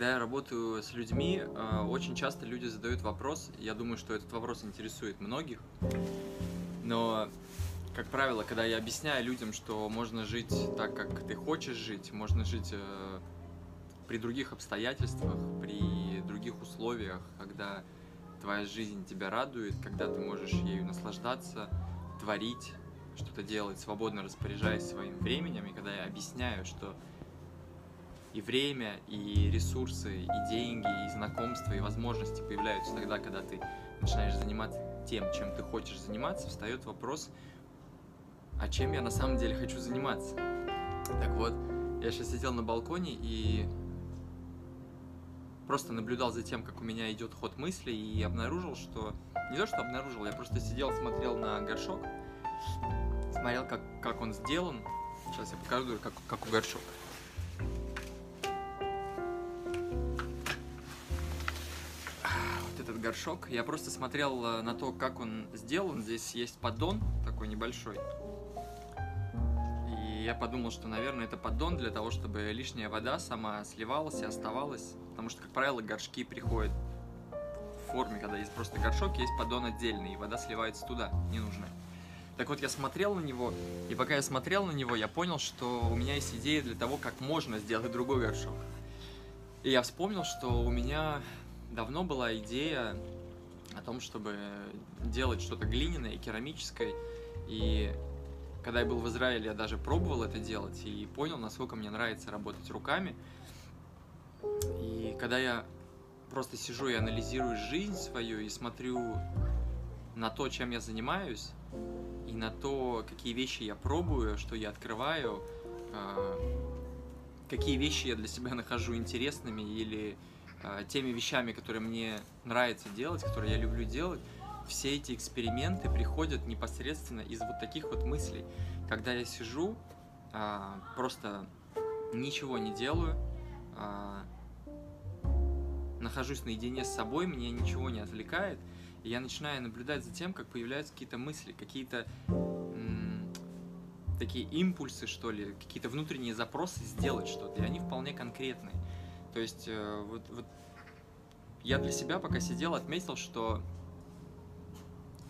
Когда я работаю с людьми, э, очень часто люди задают вопрос, я думаю, что этот вопрос интересует многих, но, как правило, когда я объясняю людям, что можно жить так, как ты хочешь жить, можно жить э, при других обстоятельствах, при других условиях, когда твоя жизнь тебя радует, когда ты можешь ею наслаждаться, творить, что-то делать, свободно распоряжаясь своим временем, и когда я объясняю, что и время, и ресурсы, и деньги, и знакомства, и возможности появляются тогда, когда ты начинаешь заниматься тем, чем ты хочешь заниматься, встает вопрос, а чем я на самом деле хочу заниматься. Так вот, я сейчас сидел на балконе и просто наблюдал за тем, как у меня идет ход мысли, и обнаружил, что... Не то, что обнаружил, я просто сидел, смотрел на горшок, смотрел, как, как он сделан. Сейчас я покажу, как, как у горшок. Горшок. Я просто смотрел э, на то, как он сделан. Здесь есть поддон такой небольшой. И я подумал, что, наверное, это поддон для того, чтобы лишняя вода сама сливалась и оставалась. Потому что, как правило, горшки приходят в форме, когда есть просто горшок, есть поддон отдельный, и вода сливается туда, ненужная. Так вот, я смотрел на него, и пока я смотрел на него, я понял, что у меня есть идея для того, как можно сделать другой горшок. И я вспомнил, что у меня давно была идея о том, чтобы делать что-то глиняное, керамическое. И когда я был в Израиле, я даже пробовал это делать и понял, насколько мне нравится работать руками. И когда я просто сижу и анализирую жизнь свою и смотрю на то, чем я занимаюсь, и на то, какие вещи я пробую, что я открываю, а, какие вещи я для себя нахожу интересными или теми вещами, которые мне нравится делать, которые я люблю делать, все эти эксперименты приходят непосредственно из вот таких вот мыслей. Когда я сижу, а, просто ничего не делаю, нахожусь наедине с собой, меня ничего не отвлекает, и я начинаю наблюдать за тем, как появляются какие-то мысли, какие-то такие импульсы, что ли, какие-то внутренние запросы сделать что-то, и они вполне конкретные. То есть э, вот, вот я для себя пока сидел, отметил, что,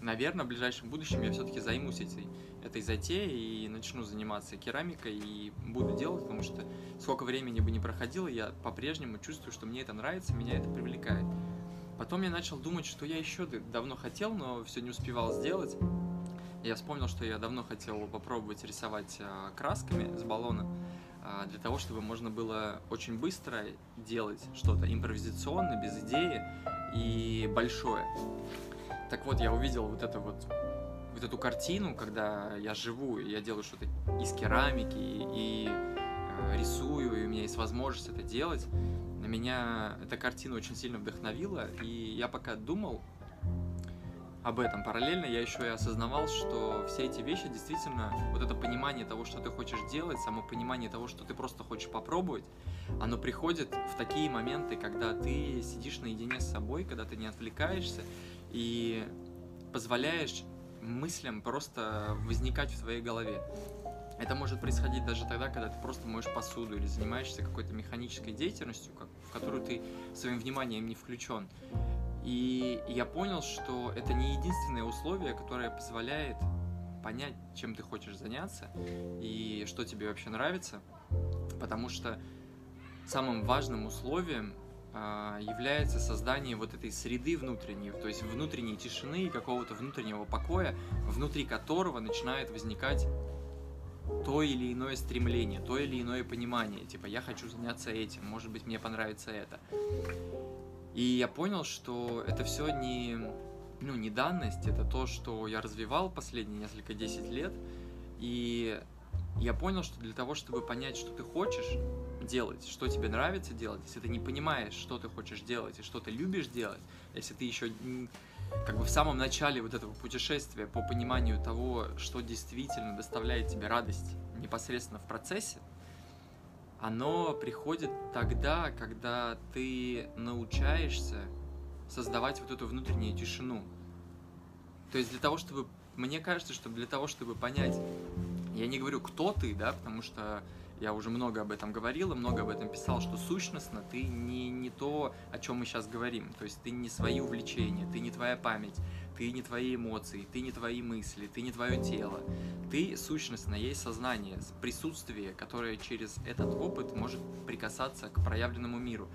наверное, в ближайшем будущем я все-таки займусь этой, этой затеей и начну заниматься керамикой и буду делать, потому что сколько времени бы не проходило, я по-прежнему чувствую, что мне это нравится, меня это привлекает. Потом я начал думать, что я еще давно хотел, но все не успевал сделать. Я вспомнил, что я давно хотел попробовать рисовать а, красками с баллона, для того, чтобы можно было очень быстро делать что-то импровизационное, без идеи и большое. Так вот, я увидел вот это вот вот эту картину, когда я живу, и я делаю что-то из керамики, и, и э, рисую, и у меня есть возможность это делать, меня эта картина очень сильно вдохновила, и я пока думал об этом параллельно, я еще и осознавал, что все эти вещи действительно, вот это понимание того, что ты хочешь делать, само понимание того, что ты просто хочешь попробовать, оно приходит в такие моменты, когда ты сидишь наедине с собой, когда ты не отвлекаешься и позволяешь мыслям просто возникать в твоей голове. Это может происходить даже тогда, когда ты просто моешь посуду или занимаешься какой-то механической деятельностью, как, в которую ты своим вниманием не включен. И я понял, что это не единственное условие, которое позволяет понять, чем ты хочешь заняться и что тебе вообще нравится, потому что самым важным условием а, является создание вот этой среды внутренней, то есть внутренней тишины и какого-то внутреннего покоя, внутри которого начинает возникать то или иное стремление, то или иное понимание. Типа, я хочу заняться этим, может быть, мне понравится это. И я понял, что это все не, ну, не данность, это то, что я развивал последние несколько десять лет. И я понял, что для того, чтобы понять, что ты хочешь делать, что тебе нравится делать, если ты не понимаешь, что ты хочешь делать и что ты любишь делать, если ты еще как бы в самом начале вот этого путешествия по пониманию того, что действительно доставляет тебе радость непосредственно в процессе, оно приходит тогда, когда ты научаешься создавать вот эту внутреннюю тишину. То есть для того, чтобы... Мне кажется, что для того, чтобы понять... Я не говорю, кто ты, да, потому что Я уже много об этом говорил и много об этом писал, что сущностно ты не, не то, о чем мы сейчас говорим. То есть ты не свои увлечения, ты не твоя память, ты не твои эмоции, ты не твои мысли, ты не твое тело. Ты сущностно есть сознание, присутствие, которое через этот опыт может прикасаться к проявленному миру.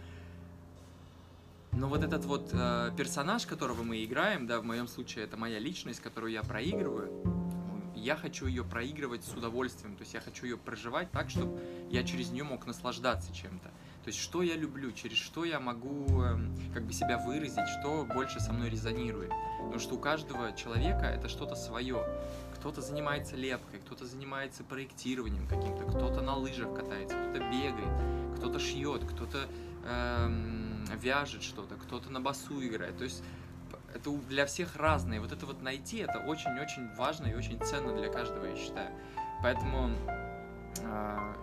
Но вот этот вот э, персонаж, которого мы играем, да, в моем случае это моя личность, которую я проигрываю, я хочу ее проигрывать с удовольствием, то есть я хочу ее проживать так, чтобы я через нее мог наслаждаться чем-то. То есть что я люблю, через что я могу э, как бы себя выразить, что больше со мной резонирует. Потому что у каждого человека это что-то свое. Кто-то занимается лепкой, кто-то занимается проектированием каким-то, кто-то на лыжах катается, кто-то бегает, кто-то шьет, кто-то эм, вяжет что-то, кто-то на басу играет. То есть это для всех разное. Вот это вот найти, это очень-очень важно и очень ценно для каждого, я считаю. Поэтому, э,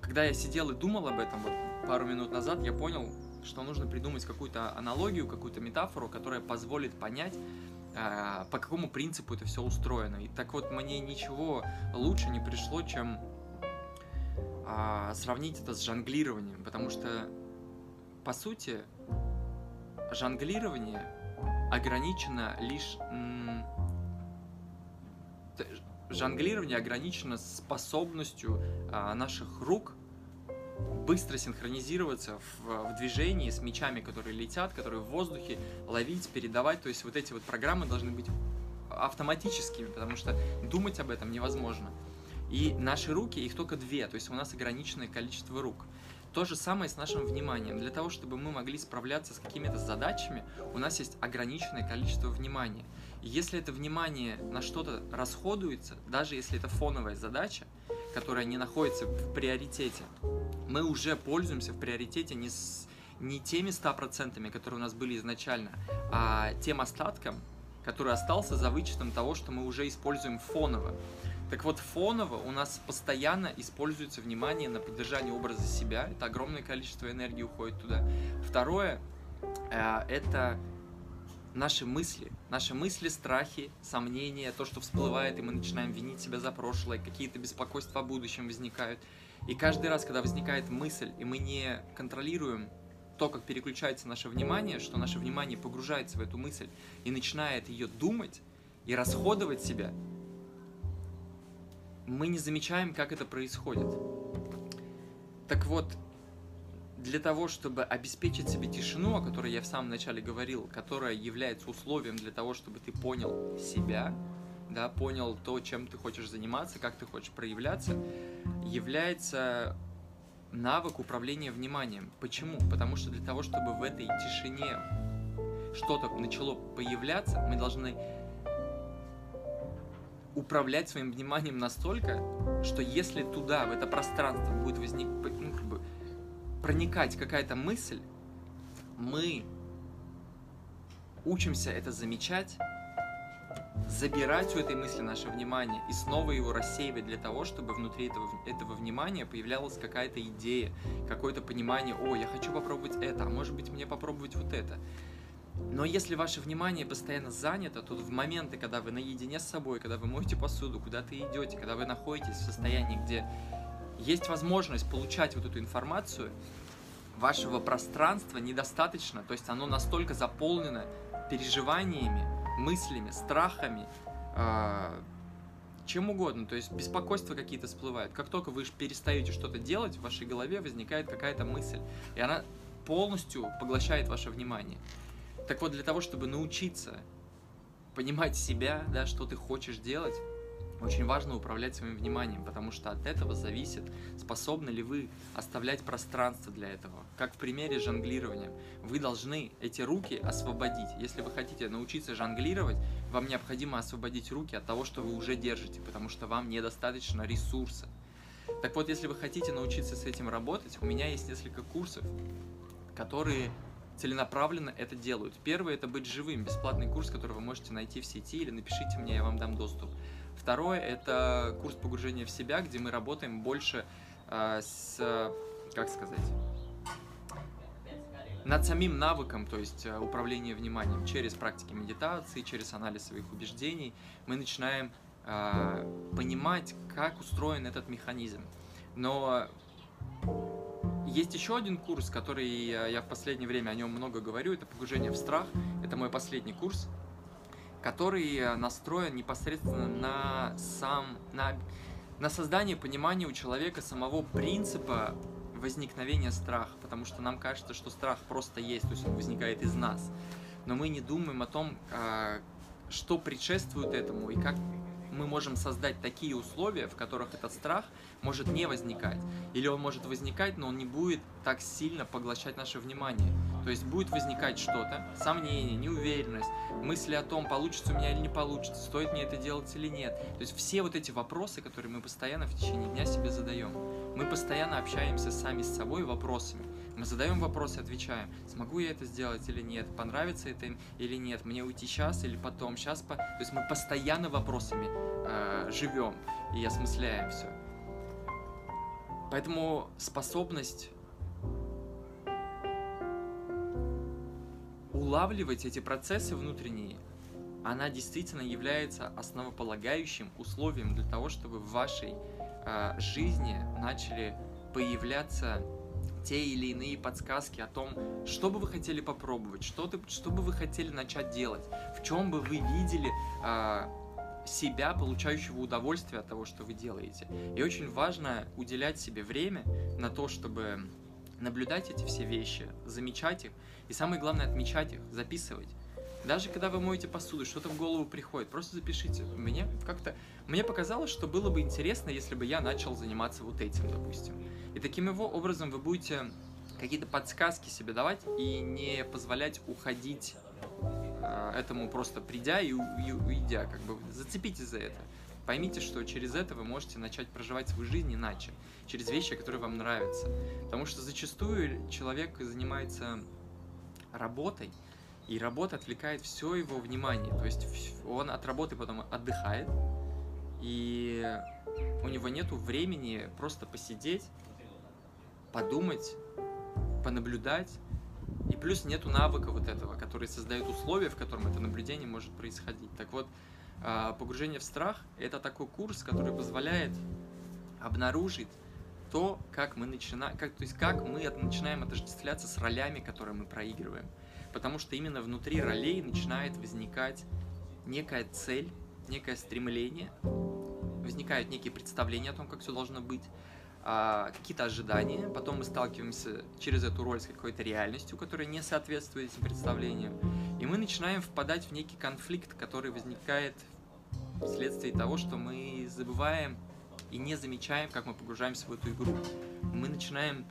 когда я сидел и думал об этом вот пару минут назад, я понял, что нужно придумать какую-то аналогию, какую-то метафору, которая позволит понять, э, по какому принципу это все устроено. И так вот, мне ничего лучше не пришло, чем э, сравнить это с жонглированием, потому что, по сути, жонглирование ограничено лишь... Жонглирование ограничено способностью а, наших рук быстро синхронизироваться в, в движении с мечами, которые летят, которые в воздухе, ловить, передавать. То есть вот эти вот программы должны быть автоматическими, потому что думать об этом невозможно. И наши руки, их только две, то есть у нас ограниченное количество рук. То же самое с нашим вниманием. Для того, чтобы мы могли справляться с какими-то задачами, у нас есть ограниченное количество внимания. И если это внимание на что-то расходуется, даже если это фоновая задача, которая не находится в приоритете, мы уже пользуемся в приоритете не, с, не теми 100%, которые у нас были изначально, а тем остатком, который остался за вычетом того, что мы уже используем фоново. Так вот, фоново у нас постоянно используется внимание на поддержание образа себя. Это огромное количество энергии уходит туда. Второе, э, это наши мысли. Наши мысли, страхи, сомнения, то, что всплывает, и мы начинаем винить себя за прошлое, какие-то беспокойства о будущем возникают. И каждый раз, когда возникает мысль, и мы не контролируем то, как переключается наше внимание, что наше внимание погружается в эту мысль и начинает ее думать и расходовать себя, мы не замечаем, как это происходит. Так вот, для того, чтобы обеспечить себе тишину, о которой я в самом начале говорил, которая является условием для того, чтобы ты понял себя, да, понял то, чем ты хочешь заниматься, как ты хочешь проявляться, является навык управления вниманием. Почему? Потому что для того, чтобы в этой тишине что-то начало появляться, мы должны управлять своим вниманием настолько, что если туда, в это пространство будет возник, ну, как бы, проникать какая-то мысль, мы учимся это замечать, забирать у этой мысли наше внимание и снова его рассеивать для того, чтобы внутри этого, этого внимания появлялась какая-то идея, какое-то понимание, о, я хочу попробовать это, а может быть мне попробовать вот это. Но если ваше внимание постоянно занято, то в моменты, когда вы наедине с собой, когда вы моете посуду, куда-то идете, когда вы находитесь в состоянии, где есть возможность получать вот эту информацию, вашего пространства недостаточно, то есть оно настолько заполнено переживаниями, мыслями, страхами, э, чем угодно, то есть беспокойства какие-то всплывают. Как только вы перестаете что-то делать, в вашей голове возникает какая-то мысль, и она полностью поглощает ваше внимание. Так вот, для того, чтобы научиться понимать себя, да, что ты хочешь делать, очень важно управлять своим вниманием, потому что от этого зависит, способны ли вы оставлять пространство для этого. Как в примере жонглирования. Вы должны эти руки освободить. Если вы хотите научиться жонглировать, вам необходимо освободить руки от того, что вы уже держите, потому что вам недостаточно ресурса. Так вот, если вы хотите научиться с этим работать, у меня есть несколько курсов, которые целенаправленно это делают. Первый – это «Быть живым», бесплатный курс, который вы можете найти в сети или напишите мне, я вам дам доступ. Второе – это курс погружения в себя, где мы работаем больше э, с, как сказать, над самим навыком, то есть управление вниманием через практики медитации, через анализ своих убеждений, мы начинаем а, понимать, как устроен этот механизм. Но есть еще один курс, который я в последнее время о нем много говорю, это погружение в страх. Это мой последний курс, который настроен непосредственно на сам, на, на создание понимания у человека самого принципа возникновения страха, потому что нам кажется, что страх просто есть, то есть он возникает из нас. Но мы не думаем о том, а, что предшествует этому и как мы можем создать такие условия, в которых этот страх может не возникать. Или он может возникать, но он не будет так сильно поглощать наше внимание. То есть будет возникать что-то, сомнение, неуверенность, мысли о том, получится у меня или не получится, стоит мне это делать или нет. То есть все вот эти вопросы, которые мы постоянно в течение дня себе задаем. Мы постоянно общаемся сами с собой вопросами. Мы задаем вопросы, отвечаем, смогу я это сделать или нет, понравится это им или нет, мне уйти сейчас или потом, сейчас по... То есть мы постоянно вопросами э, живем и осмысляем все. Поэтому способность улавливать эти процессы внутренние, она действительно является основополагающим условием для того, чтобы в вашей э, жизни начали появляться те или иные подсказки о том, что бы вы хотели попробовать, что, ты, что бы вы хотели начать делать, в чем бы вы видели э, себя, получающего удовольствие от того, что вы делаете. И очень важно уделять себе время на то, чтобы наблюдать эти все вещи, замечать их, и самое главное отмечать их, записывать. Даже когда вы моете посуду, что-то в голову приходит, просто запишите. Мне как-то мне показалось, что было бы интересно, если бы я начал заниматься вот этим, допустим. И таким его образом вы будете какие-то подсказки себе давать и не позволять уходить э, этому просто придя и, и уйдя, как бы зацепитесь за это. Поймите, что через это вы можете начать проживать свою жизнь иначе, через вещи, которые вам нравятся. Потому что зачастую человек занимается работой, и работа отвлекает все его внимание. То есть он от работы потом отдыхает, и у него нет времени просто посидеть, подумать, понаблюдать. И плюс нету навыка вот этого, который создает условия, в котором это наблюдение может происходить. Так вот, погружение в страх – это такой курс, который позволяет обнаружить то, как мы начинаем, как, то есть как мы начинаем отождествляться с ролями, которые мы проигрываем. Потому что именно внутри ролей начинает возникать некая цель, некое стремление, возникают некие представления о том, как все должно быть, а, какие-то ожидания, потом мы сталкиваемся через эту роль с какой-то реальностью, которая не соответствует этим представлениям, и мы начинаем впадать в некий конфликт, который возникает вследствие того, что мы забываем и не замечаем, как мы погружаемся в эту игру. Мы начинаем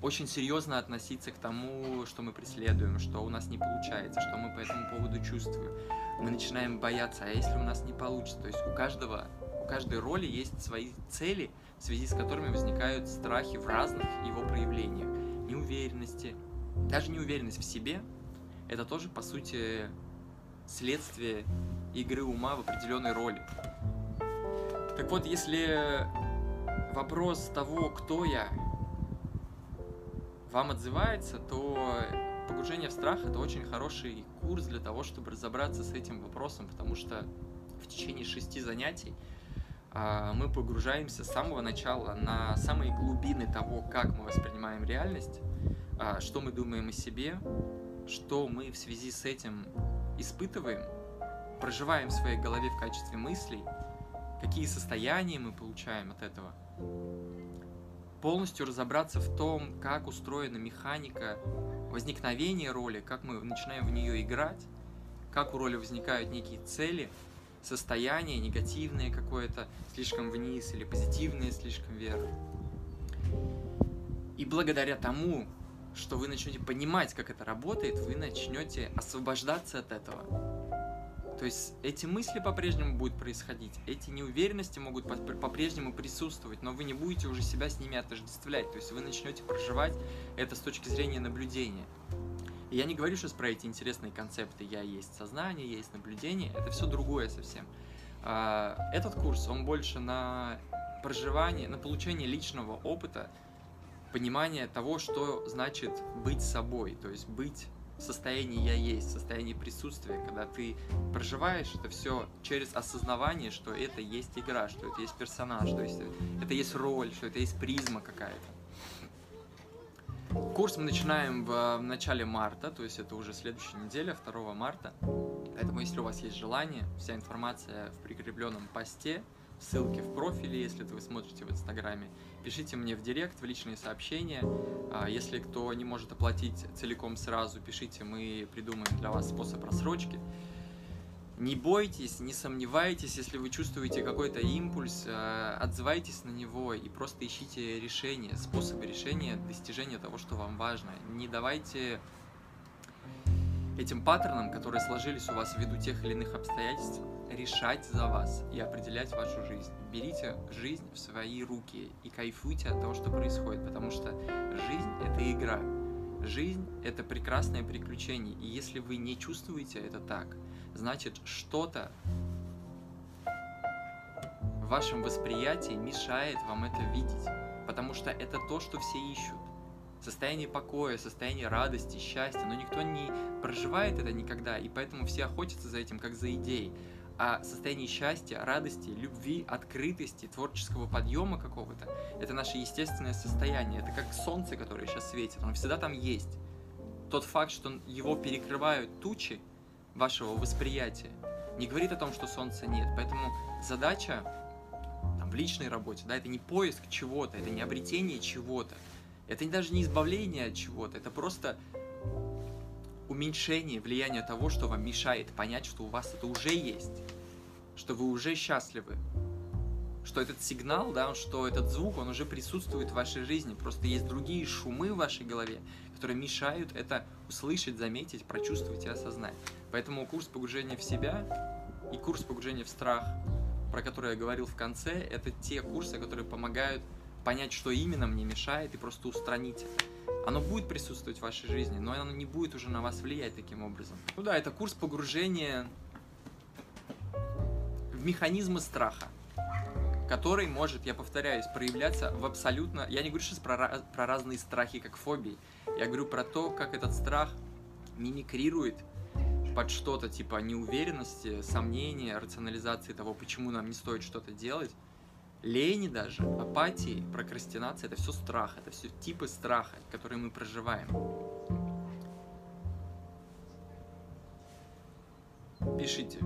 очень серьезно относиться к тому, что мы преследуем, что у нас не получается, что мы по этому поводу чувствуем. Мы начинаем бояться, а если у нас не получится? То есть у каждого, у каждой роли есть свои цели, в связи с которыми возникают страхи в разных его проявлениях. Неуверенности, даже неуверенность в себе, это тоже, по сути, следствие игры ума в определенной роли. Так вот, если вопрос того, кто я, вам отзывается, то погружение в страх это очень хороший курс для того, чтобы разобраться с этим вопросом, потому что в течение шести занятий а, мы погружаемся с самого начала на самые глубины того, как мы воспринимаем реальность, а, что мы думаем о себе, что мы в связи с этим испытываем, проживаем в своей голове в качестве мыслей, какие состояния мы получаем от этого полностью разобраться в том, как устроена механика возникновения роли, как мы начинаем в нее играть, как у роли возникают некие цели, состояние негативное какое-то слишком вниз или позитивное слишком вверх. И благодаря тому, что вы начнете понимать, как это работает, вы начнете освобождаться от этого то есть эти мысли по-прежнему будут происходить, эти неуверенности могут по-прежнему присутствовать, но вы не будете уже себя с ними отождествлять. То есть вы начнете проживать это с точки зрения наблюдения. И я не говорю сейчас про эти интересные концепты «я есть сознание», «есть наблюдение», это все другое совсем. А, этот курс, он больше на проживание, на получение личного опыта, понимание того, что значит быть собой, то есть быть в состоянии я есть, в состоянии присутствия, когда ты проживаешь это все через осознавание, что это есть игра, что это есть персонаж, что есть, это есть роль, что это есть призма какая-то. Курс мы начинаем в начале марта, то есть это уже следующая неделя, 2 марта. Поэтому, если у вас есть желание, вся информация в прикрепленном посте, ссылки в профиле, если вы смотрите в Инстаграме. Пишите мне в директ, в личные сообщения. А, если кто не может оплатить целиком сразу, пишите, мы придумаем для вас способ рассрочки. Не бойтесь, не сомневайтесь, если вы чувствуете какой-то импульс, э, отзывайтесь на него и просто ищите решения, способы решения достижения того, что вам важно. Не давайте этим паттернам, которые сложились у вас ввиду тех или иных обстоятельств, решать за вас и определять вашу жизнь. Берите жизнь в свои руки и кайфуйте от того, что происходит, потому что жизнь — это игра. Жизнь — это прекрасное приключение, и если вы не чувствуете это так, значит что-то в вашем восприятии мешает вам это видеть, потому что это то, что все ищут. Состояние покоя, состояние радости, счастья, но никто не проживает это никогда, и поэтому все охотятся за этим, как за идеей а состояние счастья, радости, любви, открытости, творческого подъема какого-то. Это наше естественное состояние. Это как солнце, которое сейчас светит. Оно всегда там есть. Тот факт, что его перекрывают тучи вашего восприятия, не говорит о том, что солнца нет. Поэтому задача там, в личной работе, да, это не поиск чего-то, это не обретение чего-то. Это даже не избавление от чего-то, это просто уменьшение влияния того, что вам мешает понять, что у вас это уже есть, что вы уже счастливы, что этот сигнал, да, что этот звук, он уже присутствует в вашей жизни, просто есть другие шумы в вашей голове, которые мешают это услышать, заметить, прочувствовать и осознать. Поэтому курс погружения в себя и курс погружения в страх, про который я говорил в конце, это те курсы, которые помогают понять, что именно мне мешает, и просто устранить это. Оно будет присутствовать в вашей жизни, но оно не будет уже на вас влиять таким образом. Ну да, это курс погружения в механизмы страха, который может, я повторяюсь, проявляться в абсолютно... Я не говорю сейчас про, про разные страхи, как фобии. Я говорю про то, как этот страх мимикрирует под что-то типа неуверенности, сомнения, рационализации того, почему нам не стоит что-то делать лени даже, апатии, прокрастинация, это все страх, это все типы страха, которые мы проживаем. Пишите.